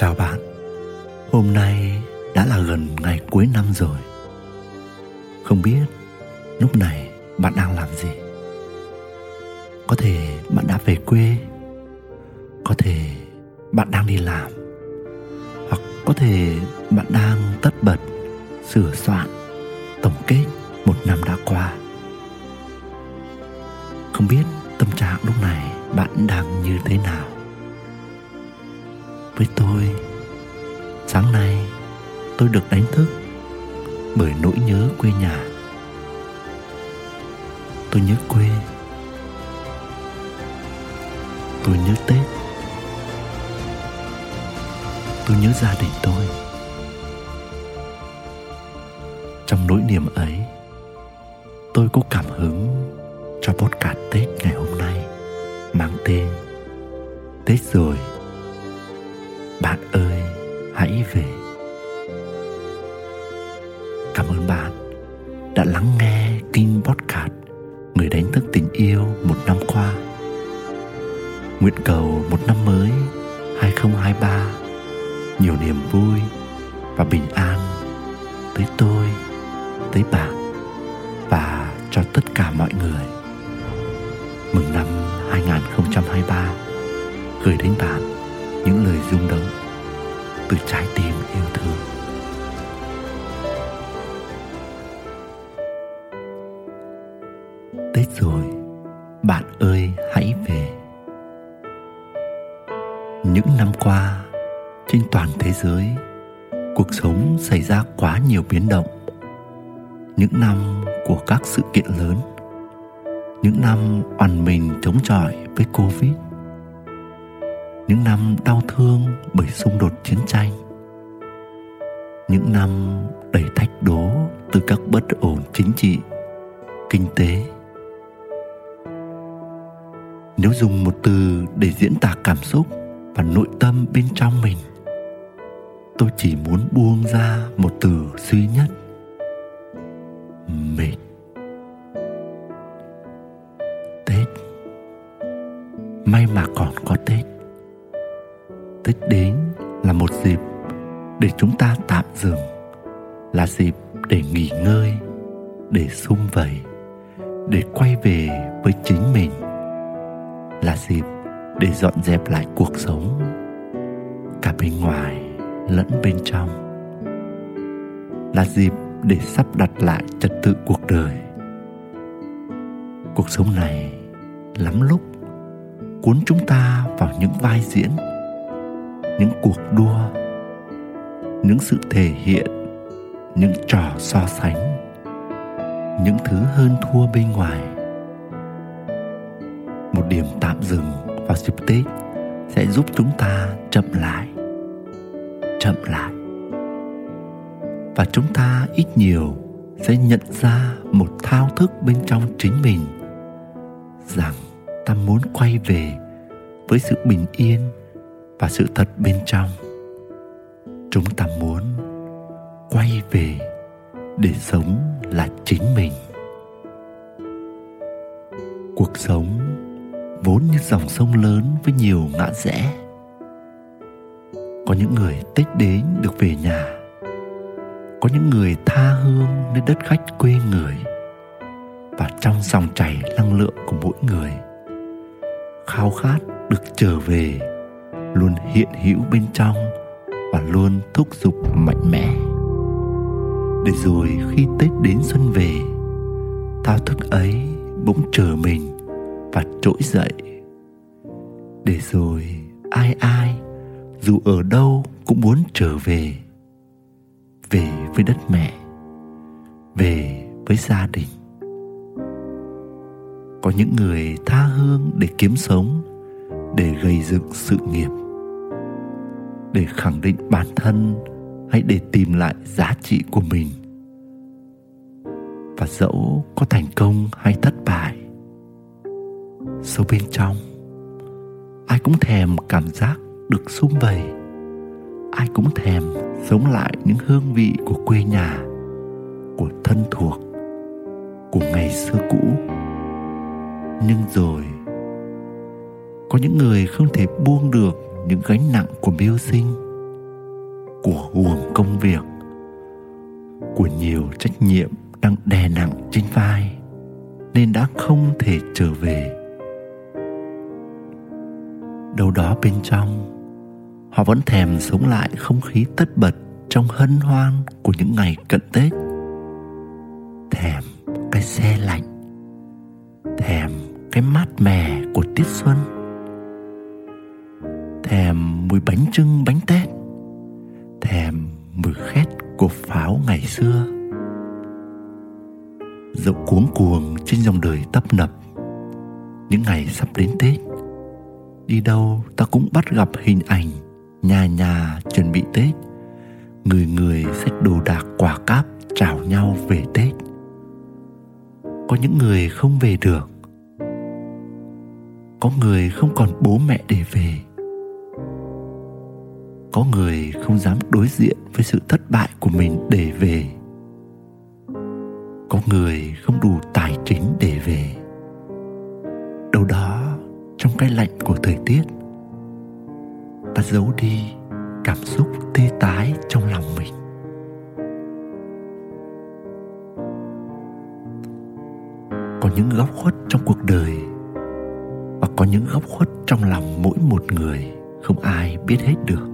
Chào bạn. Hôm nay đã là gần ngày cuối năm rồi. Không biết lúc này bạn đang làm gì. Có thể bạn đã về quê. Có thể bạn đang đi làm. Hoặc có thể bạn đang tất bật Sửa soạn, Tổng kết một năm đã qua. Không biết tâm trạng lúc này bạn đang như thế nào. Với tôi được đánh thức bởi nỗi nhớ quê nhà. Tôi nhớ quê. Tôi nhớ tết. Tôi nhớ gia đình tôi. Trong nỗi niềm ấy, tôi có cảm hứng cho podcast tết ngày hôm nay mang tên tết rồi. Bạn ơi, hãy về. Đã lắng nghe kinh podcast người đánh thức tình yêu một năm qua. Nguyện cầu một năm mới 2023 nhiều niềm vui và bình an tới tôi, tới bạn và cho tất cả mọi người. Mừng năm 2023 gửi đến bạn những lời rung động từ trái tim yêu thương. Rồi. Bạn ơi, hãy về. Những năm qua, trên toàn thế giới, cuộc sống xảy ra quá nhiều biến động. Những năm của các sự kiện lớn, những năm oằn mình chống chọi với covid, những năm đau thương bởi xung đột chiến tranh, những năm đầy thách đố từ các bất ổn chính trị, kinh tế nếu dùng một từ để diễn tả cảm xúc và nội tâm bên trong mình, tôi chỉ muốn buông ra một từ duy nhất. Mệt. Tết. May mà còn có tết. Tết đến là một dịp để chúng ta tạm dừng, là dịp để nghỉ ngơi, để sum vầy, để quay về với chính mình là dịp để dọn dẹp lại cuộc sống cả bên ngoài lẫn bên trong. Là dịp để sắp đặt lại trật tự cuộc đời. Cuộc sống này lắm lúc cuốn chúng ta vào những vai diễn, những cuộc đua, những sự thể hiện, những trò so sánh, những thứ hơn thua bên ngoài điểm tạm dừng vào dịp tết sẽ giúp chúng ta chậm lại chậm lại. Và chúng ta ít nhiều sẽ nhận ra một thao thức bên trong chính mình rằng ta muốn quay về với sự bình yên và sự thật bên trong. Chúng ta muốn quay về để sống là chính mình. Cuộc sống vốn như dòng sông lớn với nhiều ngã rẽ. Có những người tết đến được về nhà. Có những người tha hương nơi đất khách quê người. Và trong dòng chảy năng lượng của mỗi người, khao khát được trở về, luôn hiện hữu bên trong và luôn thúc giục mạnh mẽ. Để rồi khi tết đến xuân về, thao thức ấy bỗng trở mình và trỗi dậy. Để rồi ai ai, dù ở đâu cũng muốn trở về. Về với đất mẹ, về với gia đình. Có những người tha hương để kiếm sống, để gây dựng sự nghiệp. Để khẳng định bản thân hay để tìm lại giá trị của mình. Và dẫu có thành công hay thất sâu bên trong. Ai cũng thèm cảm giác được sum vầy. Ai cũng thèm sống lại những hương vị của quê nhà, của thân thuộc, của ngày xưa cũ. Nhưng rồi, có những người không thể buông được những gánh nặng của mưu sinh, của guồng công việc, của nhiều trách nhiệm đang đè nặng trên vai, nên đã không thể trở về đâu đó bên trong. Họ vẫn thèm sống lại không khí tất bật trong hân hoan của những ngày cận tết. Thèm cái xe lạnh. Thèm cái mát mẻ của tiết xuân. Thèm mùi bánh trưng bánh tét. Thèm mùi khét của pháo ngày xưa. Dẫu cuống cuồng trên dòng đời tấp nập. Những ngày sắp đến tết đi đâu, ta cũng bắt gặp hình ảnh nhà nhà chuẩn bị tết. Người người xách đồ đạc quả cáp chào nhau về tết. Có những người không về được. Có người không còn bố mẹ để về. Có người không dám đối diện với sự thất bại của mình để về. Có người không đủ tài chính để về. Đâu đó trong cái lạnh của thời tiết. Ta giấu đi cảm xúc tê tái trong lòng mình. Có những góc khuất trong cuộc đời và có những góc khuất trong lòng mỗi một người không ai biết hết được.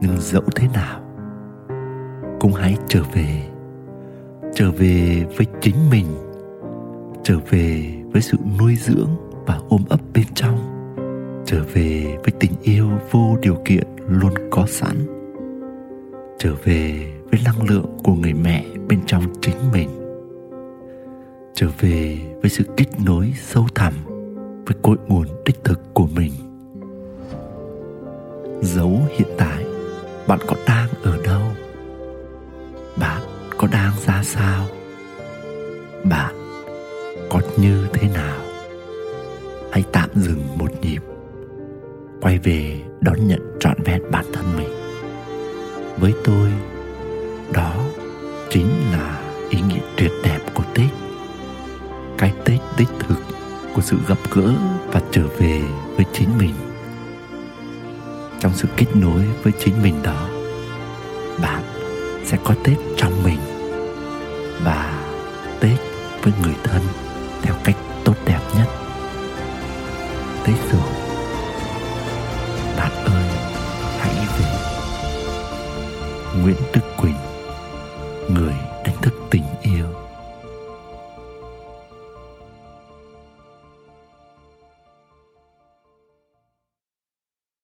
Nhưng dẫu thế nào, cũng hãy trở về trở về với chính mình, trở về với sự nuôi dưỡng và ôm ấp bên trong. Trở về với tình yêu vô điều kiện luôn có sẵn. Trở về với năng lượng của người mẹ bên trong chính mình. Trở về với sự kết nối sâu thẳm với cội nguồn đích thực của mình. Dấu hiện tại, bạn có đang ở đâu? Bạn có đang ra sao? Dừng một nhịp, quay về đón nhận trọn vẹn bản thân mình. Với tôi, đó chính là ý nghĩa tuyệt đẹp của tết. Cái tết đích thực của sự gặp gỡ và trở về với chính mình. Trong sự kết nối với chính mình đó, bạn sẽ có tết trong mình và tết với người thân theo cách tốt đẹp nhất tới giường bạn ơi hãy về. Nguyễn đức